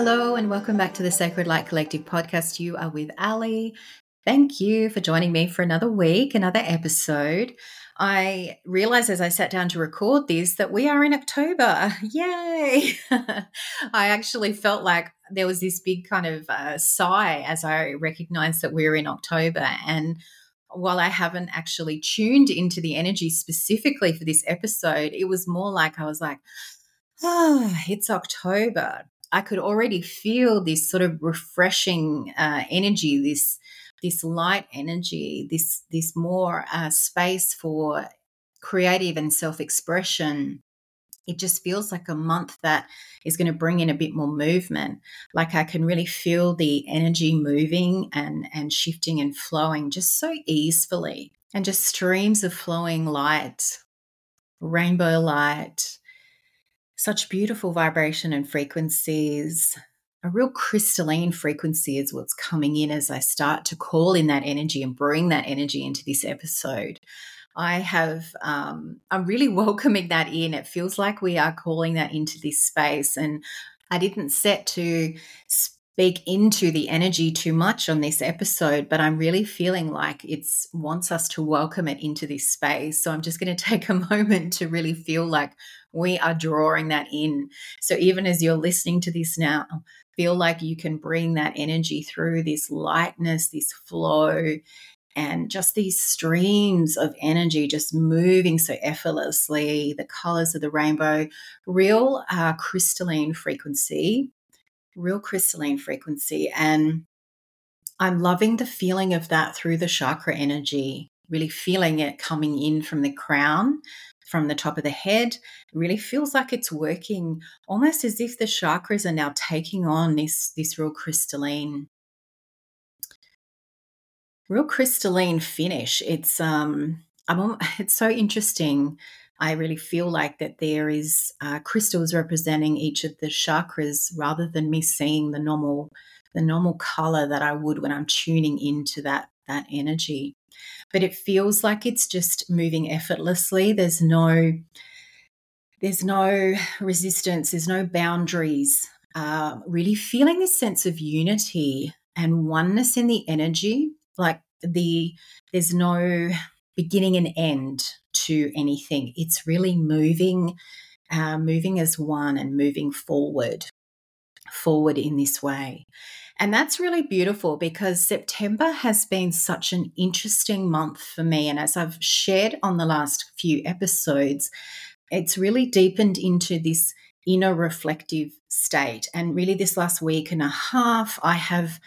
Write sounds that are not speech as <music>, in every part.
Hello, and welcome back to the Sacred Light Collective podcast. You are with Ali. Thank you for joining me for another week, another episode. I realized as I sat down to record this that we are in October. <laughs> Yay! <laughs> I actually felt like there was this big kind of uh, sigh as I recognized that we we're in October. And while I haven't actually tuned into the energy specifically for this episode, it was more like I was like, oh, it's October. I could already feel this sort of refreshing uh, energy, this this light energy, this this more uh, space for creative and self expression. It just feels like a month that is going to bring in a bit more movement. Like I can really feel the energy moving and and shifting and flowing just so easily, and just streams of flowing light, rainbow light, such beautiful vibration and frequencies. A real crystalline frequency is what's coming in as I start to call in that energy and bring that energy into this episode. I have, um, I'm really <laughs> welcoming that in. It feels like we are calling that into this space. And I didn't set to speak into the energy too much on this episode, but I'm really feeling like it's wants us to welcome it into this space. So I'm just going <laughs> to take a moment to really feel like we are drawing that in. So even as you're listening to this now, feel like you can bring that energy through this lightness, this flow, and just these streams of energy just moving so effortlessly, the colors of the rainbow, real uh, crystalline frequency, real crystalline frequency. And I'm loving the feeling of that through the chakra energy, really feeling it coming in from the crown from the top of the head. Really feels like it's working almost as if the chakras are now taking on this, this real crystalline real crystalline finish. It's um I'm <laughs> it's so interesting. I really feel like that there is uh, crystals representing each of the chakras rather than me seeing the normal the normal color that I would when I'm tuning into that that energy but it feels like it's just moving effortlessly. There's no there's no resistance, there's no boundaries. Uh, really feeling this sense of unity and oneness in the energy, like the there's no beginning and end to anything. It's really moving, uh, moving as one and moving forward, forward in this way. And that's really beautiful because September has been such an interesting month for me. And as I've shared on the last few episodes, it's really deepened into this inner reflective state. And really, this last week and a half, I have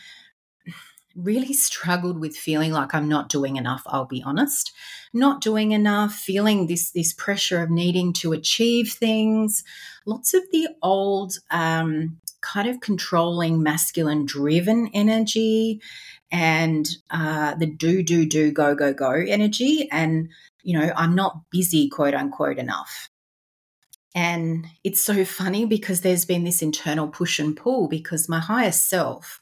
really struggled with feeling like I'm not doing enough, I'll be honest. Not doing enough, feeling this this pressure of needing to achieve things. Lots of the old um, kind of controlling masculine driven energy and uh, the do, do, do, go, go, go energy. And, you know, I'm not busy, quote unquote, enough. And it's so funny because there's been this internal push and pull because my higher self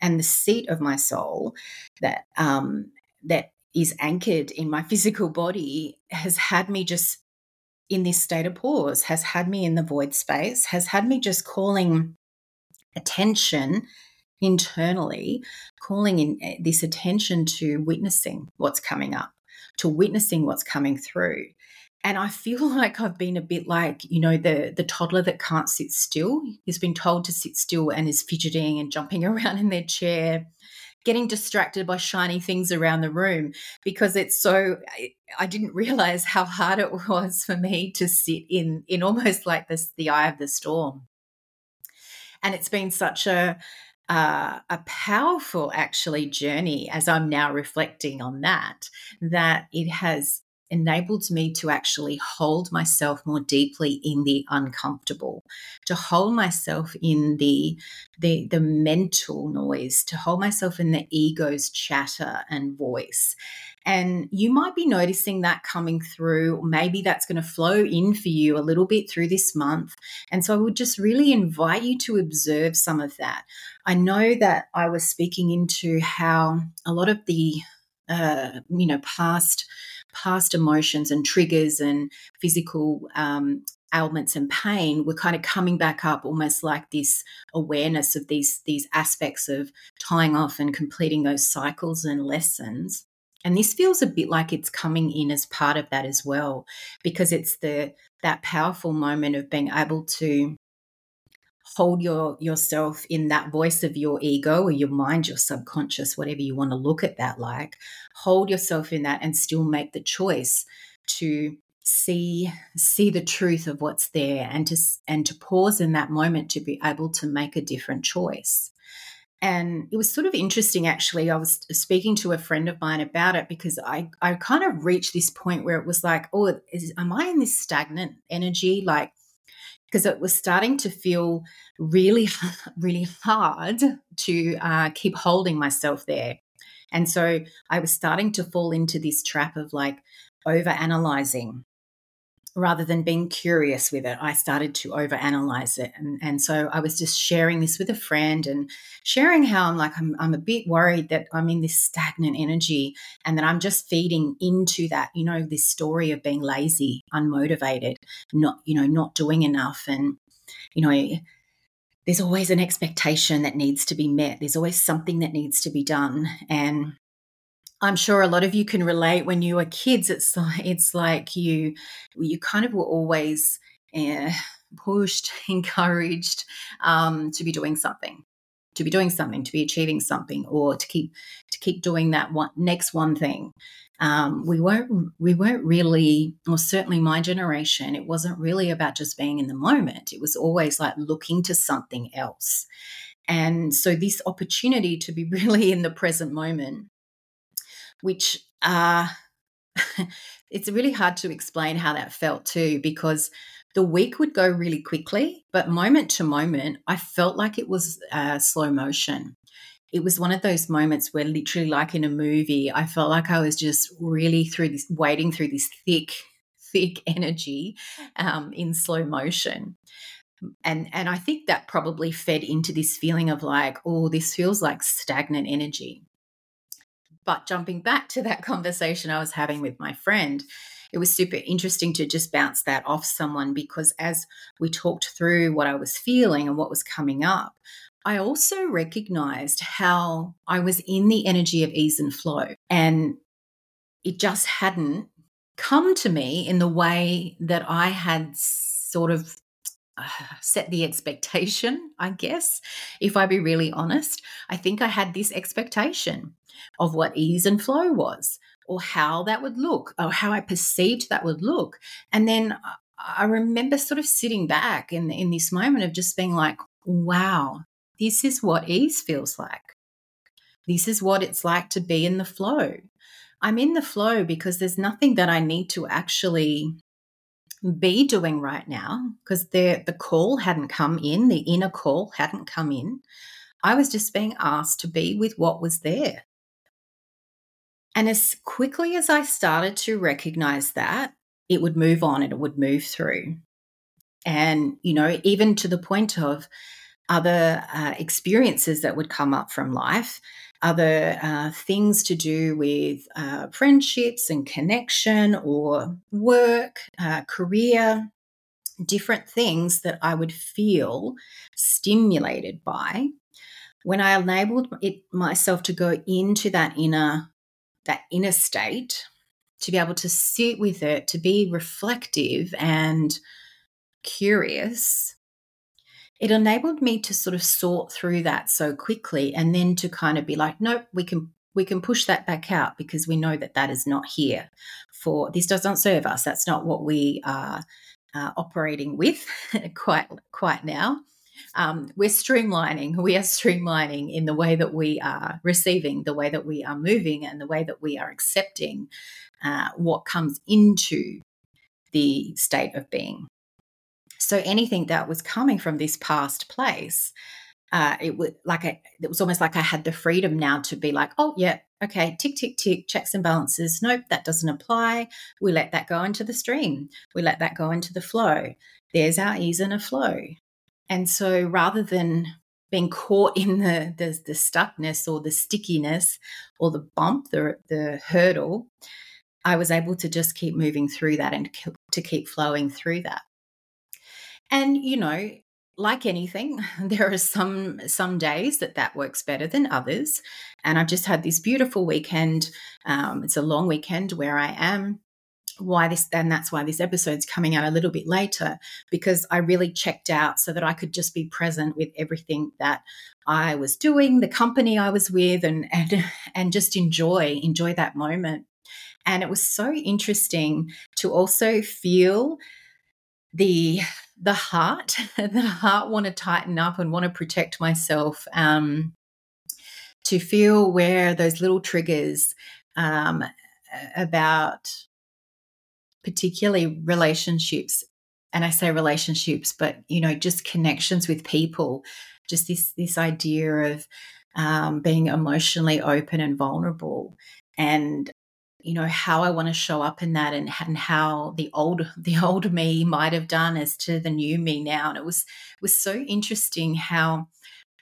and the seat of my soul that um, that is anchored in my physical body has had me just in this state of pause, has had me in the void space, has had me just calling attention internally, calling in eh, this attention to witnessing what's coming up, to witnessing what's coming through. And I feel <laughs> like I've been a bit like, you know, the the toddler that can't sit still. He's been told to sit still and is fidgeting and jumping <laughs> around in their chair, getting distracted by shiny things around the room because it's so I, I didn't realize how hard it <laughs> was for me to sit in in almost like this the eye of the storm and it's been such a uh, a powerful actually journey as I'm now reflecting on that that it has enabled me to actually hold myself more deeply in the uncomfortable to hold myself in the the the mental noise to hold myself in the ego's chatter and voice and you might be noticing that coming through. Maybe that's going to flow in for you a little bit through this month. And so I would just really invite you to observe some of that. I know that I was speaking into how a lot of the, uh, you know, past past emotions and triggers and physical um, ailments and pain were kind of coming back up almost like this awareness of these these aspects of tying off and completing those cycles and lessons. And this feels a bit like it's coming in as part of that as well because it's the that powerful moment of being able to hold your yourself in that voice of your ego or your mind your subconscious whatever you want to look at that like hold yourself in that and still make the choice to see see the truth of what's there and to and to pause in that moment to be able to make a different choice. And it was sort of interesting actually i was speaking to a friend of mine about it because i i kind of reached this point where it was like oh is, am i in this stagnant energy? Like because it was starting to feel really <laughs> really hard to uh, keep holding myself there. And so i was starting to fall into this trap of like over analyzing rather than being curious with it, I started to overanalyze it. And, and so I was just sharing this with a friend and sharing how I'm like, I'm, I'm a bit worried that I'm in this stagnant energy and that I'm just feeding into that, you know, this story of being lazy, unmotivated, not, you know, not doing enough. And, you know, there's always an expectation that needs to be met. There's always something that needs to be done. And I'm sure a lot of you can relate when you were kids. It's like, it's like you you kind of were always uh, pushed, <laughs> encouraged um, to be doing something, to be doing something, to be achieving something, or to keep to keep doing that one next one thing. Um, we weren't we weren't really, or certainly my generation, it wasn't really about just being in the moment. It was always like looking to something else. And so this opportunity to be <laughs> really in the present moment which uh, <laughs> it's really hard to explain how that felt too, because the week would go really quickly, but moment to moment, I felt like it was uh, slow motion. It was one of those moments where, literally, like in a movie, I felt like I was just really through this, wading through this thick, <laughs> thick energy um, in slow motion and and i think that probably fed into this feeling of like oh this feels like stagnant energy but jumping back to that <laughs> conversation I was having with my friend, it was super interesting to just bounce that off someone because as we talked through what I was feeling and what was coming up, I also recognized how I was in the energy of ease and flow. And it just hadn't come to me in the way that I had sort of <sighs> set the expectation, I guess. If I be really honest, I think I had this expectation of what ease and flow was or how that would look or how I perceived that would look. And then I remember sort of sitting back in, in this moment of just being like, wow, this is what ease feels like. This is what it's like to be in the flow. I'm in the flow because there's nothing that I need to actually be doing right now because the the call hadn't come in, the inner call hadn't come in. I was just being asked to be with what was there. And as quickly as I started to recognize that, it would move on and it would move through. And, you know, even to the point of other uh, experiences that would come up from life, other uh, things to do with uh, friendships and connection or work, uh, career, different things that I would feel stimulated by. When I enabled it myself to go into that inner that inner state, to be able to sit with it, to be reflective and curious, it enabled me to sort of sort through that so quickly and then to kind of be like, nope, we can we can push that back out because we know that that is not here for this doesn't serve us that's not what we are uh, operating with <laughs> quite quite now um, we're streamlining. We are streamlining in the way that we are receiving, the way that we are moving, and the way that we are accepting uh, what comes into the state of being. So anything that was coming from this past place, uh, it was like it was almost like I had the freedom now to be like, oh yeah, okay, tick tick tick, checks and balances. Nope, that doesn't apply. We let that go into the stream. We let that go into the flow. There's our ease and a flow. And so rather than being caught in the, the, the stuckness or the stickiness or the bump, the, the hurdle, I was able to just keep moving through that and to keep flowing through that. And, you know, like anything, <laughs> there are some some days that that works better than others. And I've just had this beautiful weekend. Um, it's a long weekend where I am. Why this? And that's why this episode's coming out a little bit later because I really checked out so that I could just be present with everything that I was doing, the company I was with, and <laughs> and and just enjoy enjoy that moment. And it was so interesting to also feel the the heart <laughs> the heart want to tighten up and want to protect myself um, to feel where those little triggers um, about particularly relationships and i say relationships but you know just connections with people just this this idea of um, being emotionally open and vulnerable. And you know how I want to show up in that and, and how the old <laughs> the old me might have done as to the new me now and it was was so interesting how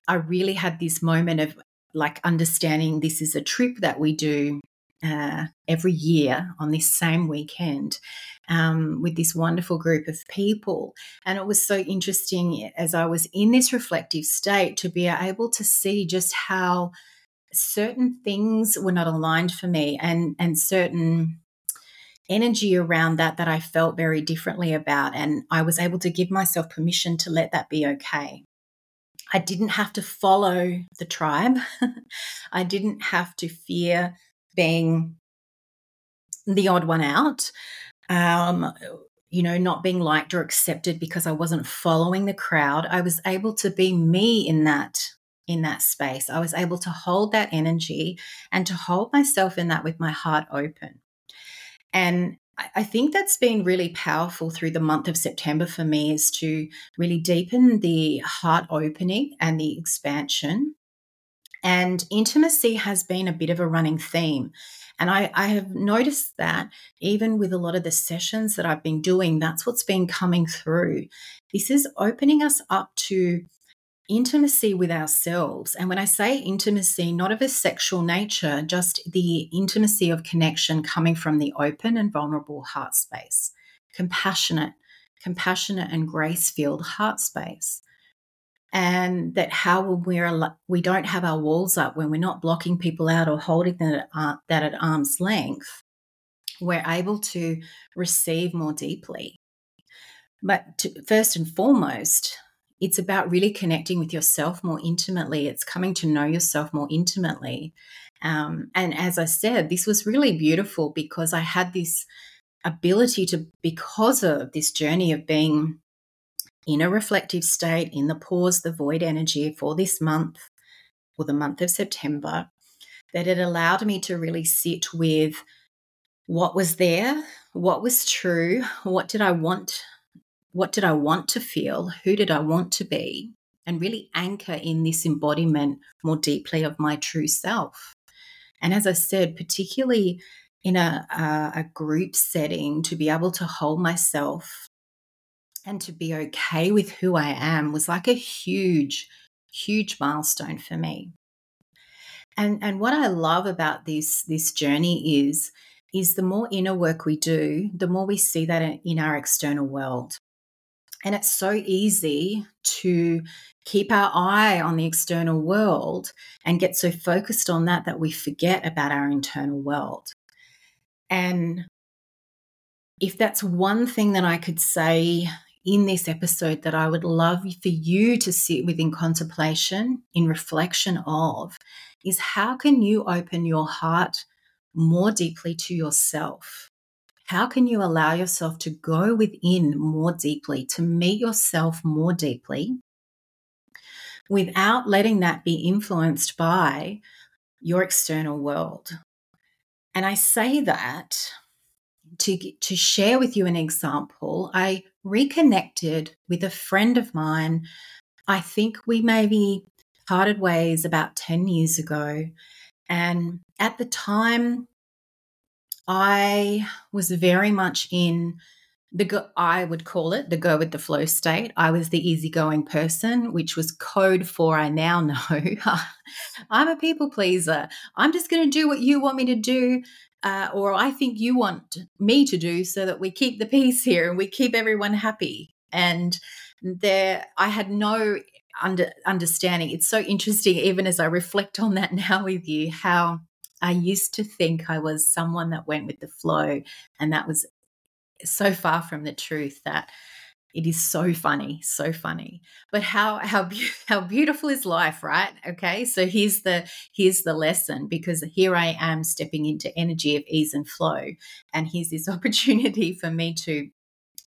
I really had this moment of like understanding this is a trip that we do uh, every year on this same weekend um, with this wonderful group of people. And it was so interesting as I was in this reflective state to be able to see just how certain things were not aligned for me and and certain energy around that that I felt very differently about and I was able to give myself permission to let that be okay. I didn't have to follow the tribe. <laughs> I didn't have to fear being the odd one out. Um, you know, not being liked or accepted because I wasn't following the crowd. I was able to be me in that in that space. I was able to hold that energy and to hold myself in that with my heart open. And I think that's been really powerful through the month of September for me is to really deepen the heart opening and the expansion. And intimacy has been a bit of a running theme. And I, I, have noticed that even with a lot of the sessions that I've been doing, that's what's been coming through. This is opening us up to intimacy with ourselves. And when I say intimacy, not of a sexual nature, just the intimacy of connection coming from the open and vulnerable heart space, compassionate, compassionate and grace filled heart space. And that how we're we don't have our walls up when we're not blocking people out or holding that at, uh, that at arm's length, we're able to receive more deeply. But to, first and foremost, it's about really connecting with yourself more intimately. It's coming to know yourself more intimately. Um, and as I said, this was really beautiful because I had this ability to, because of this journey of being in a reflective state, in the pause, the void energy for this month or the month of September, that it allowed me to really sit with what was there, what was true, what did I want what did I want to feel? Who did I want to be? And really anchor in this embodiment more deeply of my true self. And as I said, particularly in a, a, a group setting, to be able to hold myself and to be okay with who I am was like a huge, huge milestone for me. And and what I love about this this journey is is the more inner work we do, the more we see that in our external world. And it's so easy to keep our eye on the external world and get so focused on that that we forget about our internal world. And if that's one thing that I could say in this episode that I would love for you to sit within contemplation, in reflection of, is how can you open your heart more deeply to yourself? How can you allow yourself to go within more deeply, to meet yourself more deeply without letting that be influenced by your external world? And I say that to, to share with you an example. I reconnected with a friend of mine. I think we maybe parted ways about 10 years ago. And at the time, I was very much in the go- I would call it the go with the flow state. I was the easygoing person, which was code for I now <laughs> know I'm a people pleaser. I'm just going to do what you want me to do, uh, or I think you want me to do, so that we keep the peace here and we keep everyone happy. And there I had no under, understanding. It's so interesting, even as I reflect on that <laughs> now with you, how I used to think I was someone that went with the flow, and that was so far from the truth that it is so funny, so funny. But how how <laughs> how beautiful is life, right? Okay, so here's the here's the lesson because here I am stepping into energy of ease and flow, and here's this <laughs> opportunity for me to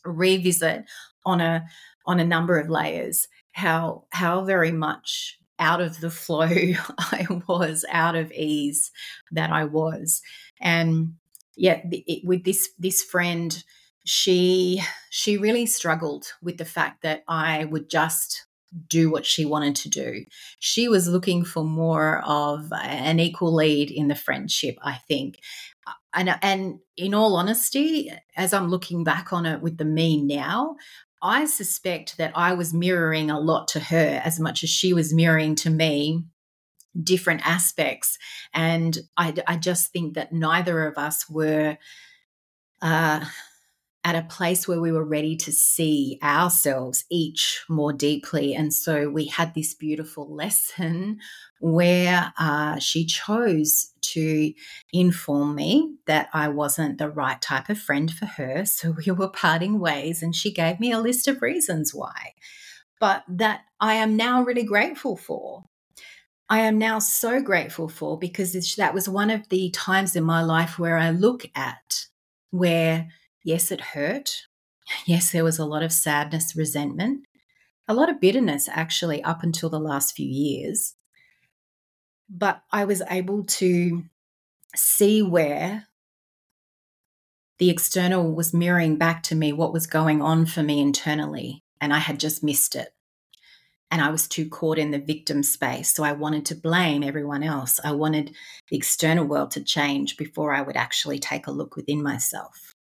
revisit on a on a number of layers how how very much out of the flow <laughs> I was, out of ease that I was, and yet it, with this this friend she she really struggled with the fact that I would just do what she wanted to do. She was looking for more of an equal lead in the friendship, I think. Uh, and and in all honesty, as I'm looking back on it with the me now, I suspect that I was mirroring a lot to her as much as she was mirroring to me different aspects. And I, I just think that neither of us were uh, at a place where we were ready to see ourselves each more deeply. And so we had this beautiful <laughs> lesson where uh, she chose to inform me that I wasn't the right type of friend for her. <laughs> So we were parting ways, and she gave me a list of reasons why. But that I am now really grateful for. I am now so grateful for because that was one of the times in my life where I look at where Yes, it hurt. Yes, there was a lot of sadness, resentment, a lot of bitterness actually up until the last few years. But I was able to see where the external was mirroring back to me what was going on for me internally, and I had just missed it. And I was too caught in the victim space. So I wanted to blame everyone else. I wanted the external world to change before I would actually take a look within myself.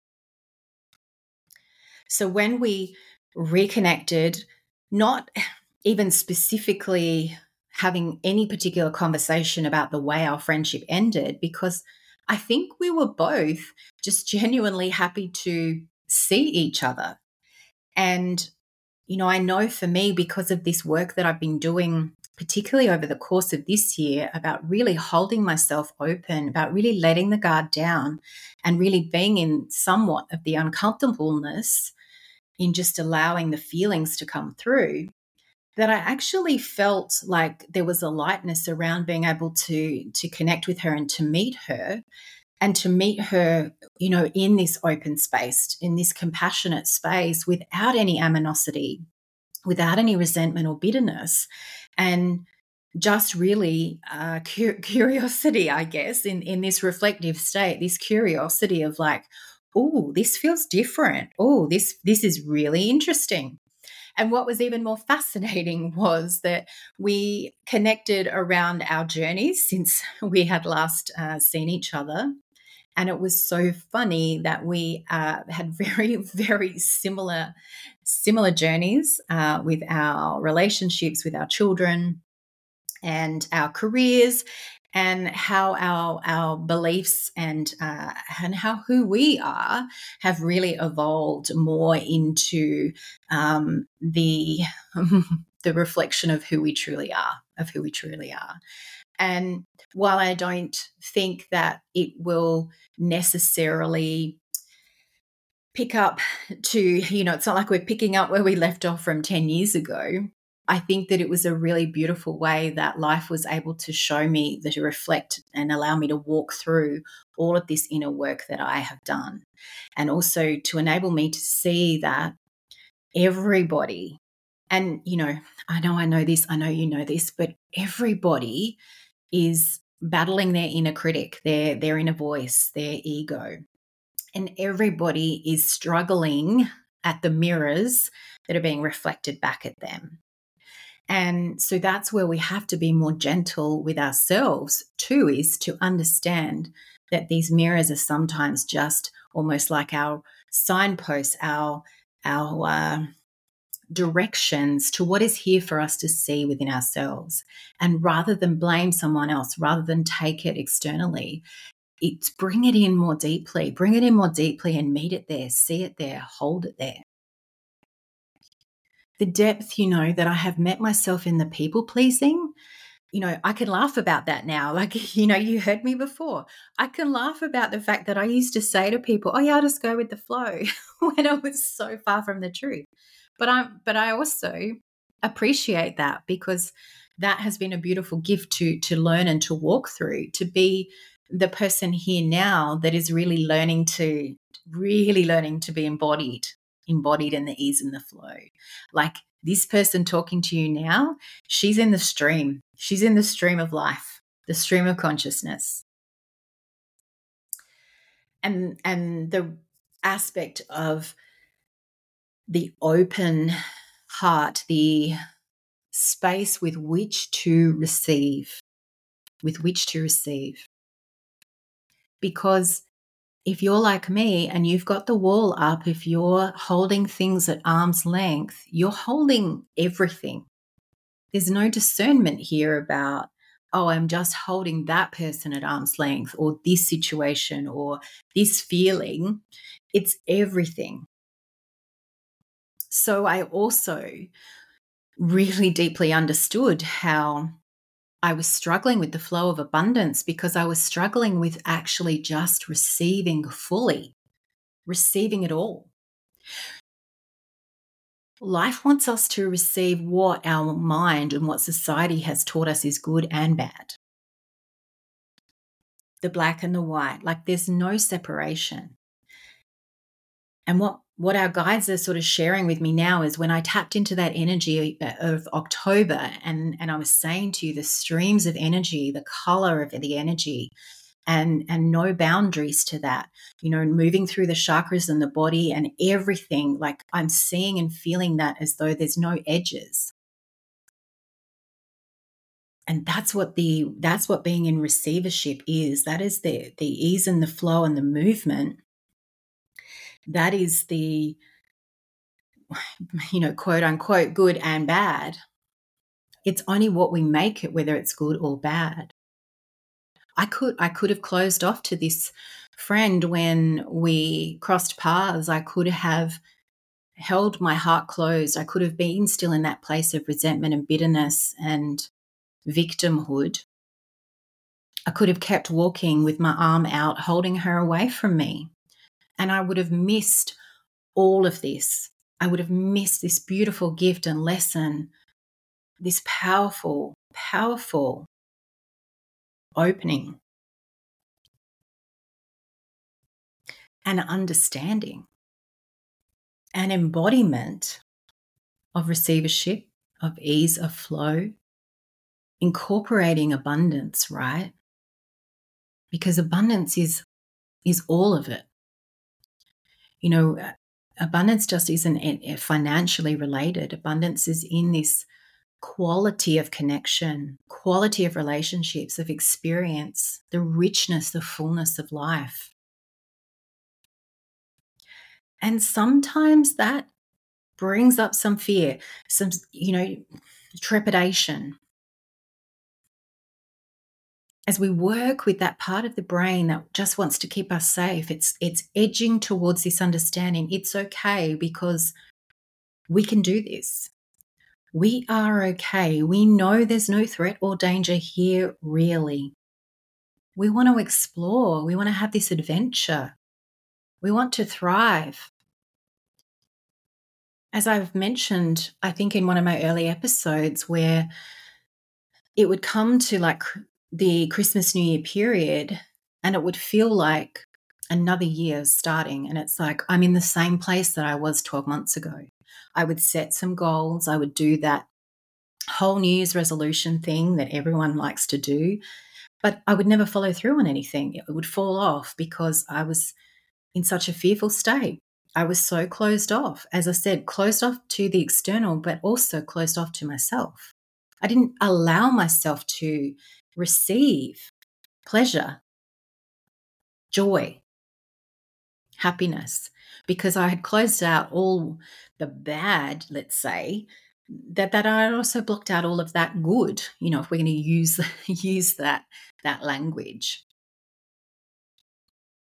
So when we reconnected, not even specifically having any particular conversation about the way our friendship ended, because I think we were both just genuinely happy to see each other. And, you know, I know for me, because of this work that I've been doing, particularly over the course of this year, about really holding myself open, about really letting the guard down and really being in somewhat of the uncomfortableness in just allowing the feelings to come through that I actually felt like there was a lightness around being able to to connect with her and to meet her and to meet her you know in this open space in this compassionate space without any aminosity without any resentment or bitterness and just really uh, cu- <laughs> curiosity i guess in in this reflective state this curiosity of like oh, this feels different. Oh, this this is really interesting. And what was even more fascinating <laughs> was that we connected around our journeys since <laughs> we had last uh, seen each other. And it was so funny that we uh, had <laughs> very, very similar, similar journeys uh, with our relationships with our children and our careers and how our our beliefs and uh, and how who we are have really evolved more into um, the <laughs> the reflection of who we truly are of who we truly are. And while i don't think that it will necessarily pick up to you know it's not like we're picking up where we left off from 10 years ago I think that it was a really beautiful way that life was able to show me, to reflect and allow me to walk through all of this inner work that I have done. And also to enable me to see that everybody, and you know, I know I know this, I know you know this, but everybody is battling their inner critic, their their inner voice, their ego. And everybody is struggling at the mirrors that are being reflected back at them. And so that's where we have to be more gentle with ourselves too, is to understand that these mirrors are sometimes just almost like our signposts, our our uh, directions to what is here for us to see within ourselves. And rather than blame someone else, rather than take it externally, it's bring it in more deeply, bring it in more deeply and meet it there, see it there, hold it there. The depth, you know, that I have met myself in the people pleasing. You know, I can laugh about that now. <laughs> Like, you know, you heard me before. I can laugh about the fact that I used to say to people, "Oh yeah, I'll just go with the flow," <laughs> when I was so far from the truth. But I, but I also appreciate that because that has been a beautiful gift to to learn and to walk through. To be the person here now that is really learning to really learning to be embodied embodied in the ease and the flow. Like this person talking to you now she's in the stream. She's in the stream of life the stream of consciousness. And and the aspect of the open heart the space with which to receive with which to receive. Because if you're like me and you've got the wall up, if you're holding things at arm's length, you're holding everything. There's no discernment here about, oh, I'm just holding that person at arm's length or this situation or this feeling. It's everything. So I also really deeply understood how I was struggling with the flow of abundance because I was struggling with actually just receiving fully, receiving it all. Life wants us to receive what our mind and what society has taught us is good and bad. The black and the white, like there's no separation. And what what our guides are sort of sharing with me now is when I tapped into that energy uh, of October and, and I was saying to you the streams of energy, the color of the energy, and and no boundaries to that you know moving through the chakras and the body and everything like i'm seeing and feeling that as though there's no edges. And that's what the that's what being in receivership is. That is the the ease and the flow and the movement that is the <sighs> you know quote unquote good and bad. It's only what we make it whether it's good or bad. I could i could have closed off to this friend when we crossed paths. I could have held my heart closed. I could have been still in that place of resentment and bitterness and victimhood. I could have kept walking with my arm out holding her away from me and I would have missed all of this. I would have missed this beautiful gift and lesson, this powerful, powerful opening and understanding, an embodiment of receivership, of ease of flow, incorporating abundance, right? Because abundance is is all of it you know, abundance just isn't eh, financially related. Abundance is in this quality of connection, quality of relationships, of experience, the richness, the fullness of life. And sometimes that brings up some fear, some, you know, trepidation, as we work with that part of the brain that just wants to keep us safe it's it's edging towards this understanding it's okay because we can do this. We are okay. We know there's no threat or danger here really. We want to explore. We want to have this adventure. We want to thrive. As I've mentioned, I think in one of my early episodes, where it would come to like the Christmas New Year period, and it would feel like another year starting. And it's like I'm in the same place that I was 12 months ago. I would set some goals, I would do that whole New Year's resolution thing that everyone likes to do, but I would never follow through on anything. It would fall off because I was in such a fearful state. I was so closed off, as I said, closed off to the external, but also closed off to myself. I didn't allow myself to receive pleasure, joy, happiness, because I had closed out all the bad, let's say, that that I also blocked out all of that good, you know, if we're going to use <laughs> use that that language.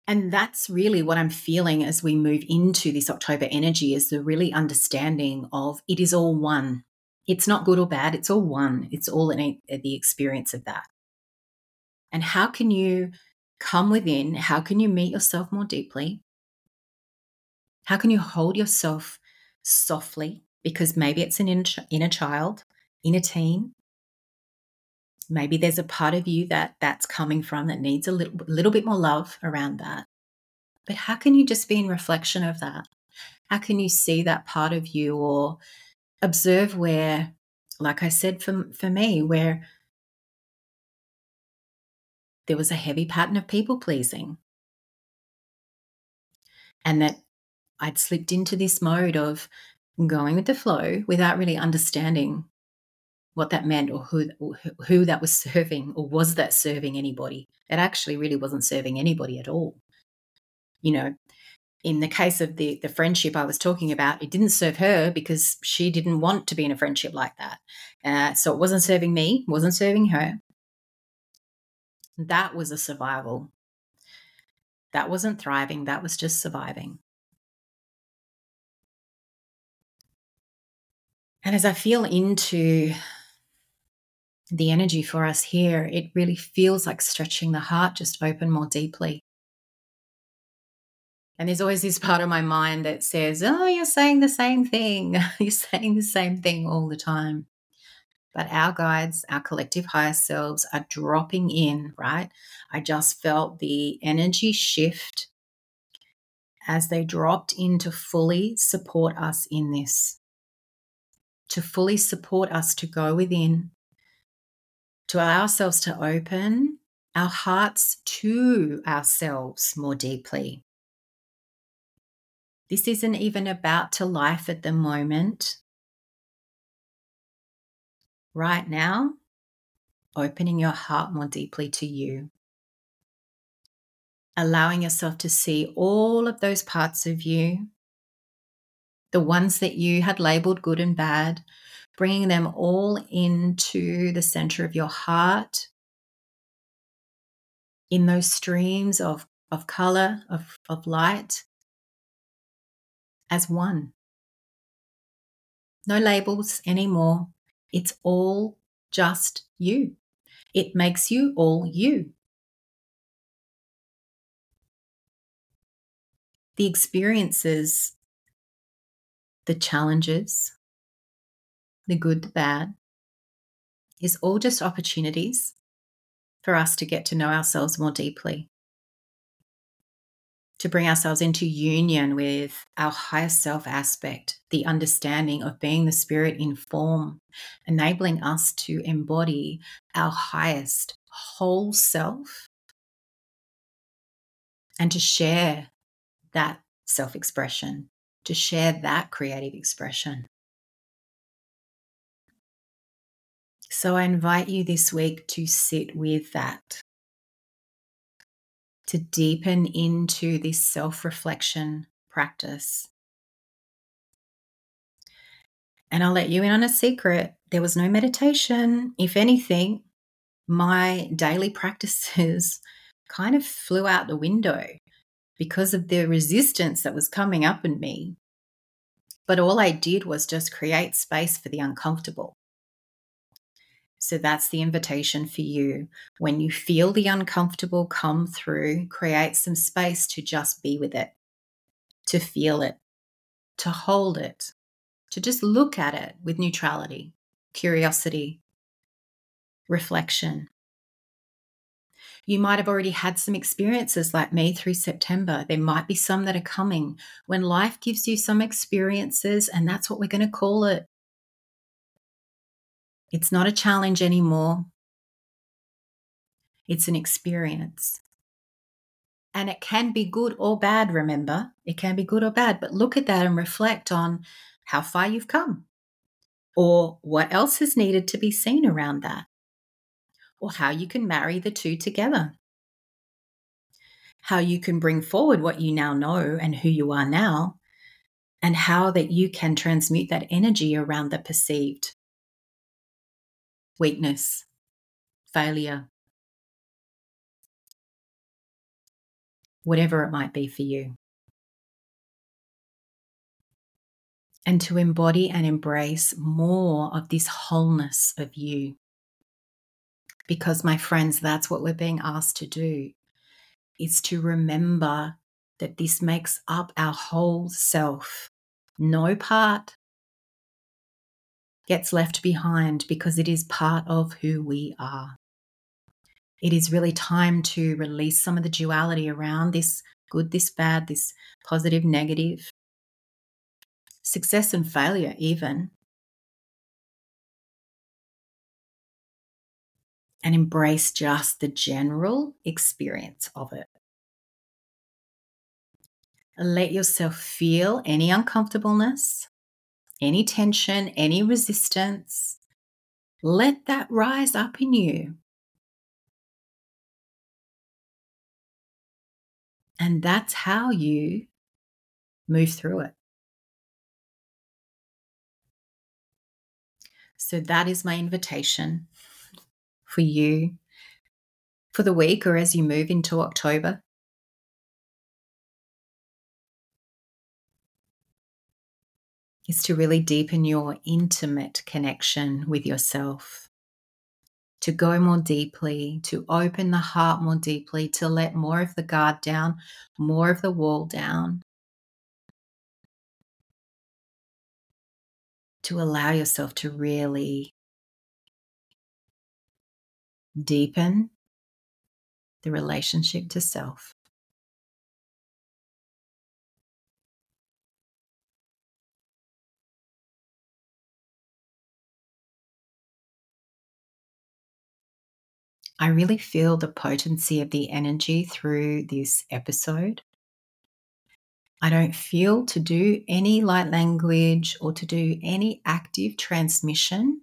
And that's really what I'm feeling as we move into this October energy is the really understanding of it is all one. It's not good or bad, it's all one. It's all in a, the experience of that. And how can you come within? How can you meet yourself more deeply? How can you hold yourself softly? Because maybe it's an inner, inner child, inner teen. Maybe there's a part of you that that's coming from that needs a little, little bit more love around that. But how can you just be in reflection of that? How can you see that part of you or observe where, like I said for, for me, where there was a heavy pattern of people pleasing. And that I'd slipped into this mode of going with the flow without really understanding what that meant or who who that was serving or was that serving anybody. It actually really wasn't serving anybody at all. You know in the case of the the friendship i was talking about it didn't serve her because she didn't want to be in a friendship like that. Uh, so it wasn't serving me wasn't serving her that was a survival that wasn't thriving that was just surviving And as I feel into the energy for us here, it really feels like stretching the heart just open more deeply. And there's always this part of my mind that says, Oh, you're saying the same thing. <laughs> you're saying the same thing all the time. But our guides, our collective higher selves are dropping in, right? I just felt the energy shift as they dropped in to fully support us in this to fully support us to go within, to allow ourselves to open our hearts to ourselves more deeply. This isn't even about to life at the moment. Right now, opening your heart more deeply to you. Allowing yourself to see all of those parts of you the ones that you had labeled good and bad, bringing them all into the center of your heart in those streams of, of color, of, of light, as one. No labels anymore. It's all just you. It makes you all you. The experiences the challenges, the good, the bad, is all just opportunities for us to get to know ourselves more deeply, to bring ourselves into union with our higher self aspect, the understanding of being the spirit in form, enabling us to embody our highest whole self and to share that self expression to share that creative expression. So I invite you this week to sit with that, to deepen into this self reflection practice. And I'll let you in on a secret there was no meditation. If anything, my daily practices <laughs> kind of flew out the window because of the resistance that was coming up in me. But all I did was just create space for the uncomfortable. So that's the invitation for you. When you feel the uncomfortable come through, create some space to just be with it, to feel it, to hold it, to just look at it with neutrality, curiosity, reflection. You might have already had some experiences like me through September. There might be some that are coming. When life gives you some experiences, and that's what we're going to call it, it's not a challenge anymore. It's an experience. And it can be good or bad, remember? It can be good or bad, but look at that and reflect on how far you've come or what else is needed to be seen around that or how you can marry the two together. How you can bring forward what you now know and who you are now, and how that you can transmute that energy around the perceived weakness, failure. whatever it might be for you. And to embody and embrace more of this wholeness of you. Because, my friends, that's what we're being asked to do is to remember that this makes up our whole self. No part gets left behind because it is part of who we are. It is really time to release some of the duality around this good, this bad, this positive, negative, success and failure, even. And embrace just the general experience of it. Let yourself feel any uncomfortableness, any tension, any resistance. Let that rise up in you. And that's how you move through it. So, that is my invitation for you for the week or as you move into October. Is to really deepen your intimate connection with yourself, to go more deeply, to open the heart more deeply, to let more of the guard down, more of the wall down, to allow yourself to really deepen the relationship to self. I really feel the potency of the energy through this episode. I don't feel to do any light language or to do any active transmission.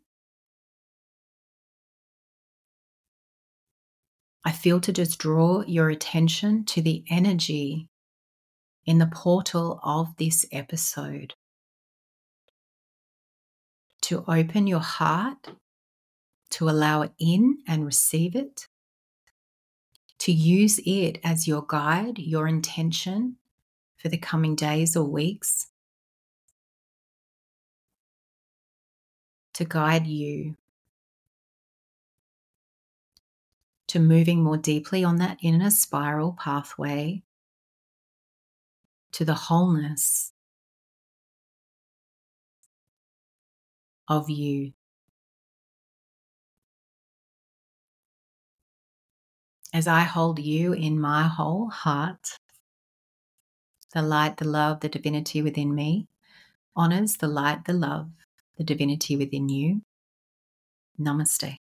I feel to just draw your attention to the energy in the portal of this episode. To open your heart to allow it in and receive it, to use it as your guide, your intention for the coming days or weeks, to guide you to moving more deeply on that inner spiral pathway to the wholeness of you. As I hold you in my whole heart, the light, the love, the divinity within me honors the light, the love, the divinity within you. Namaste.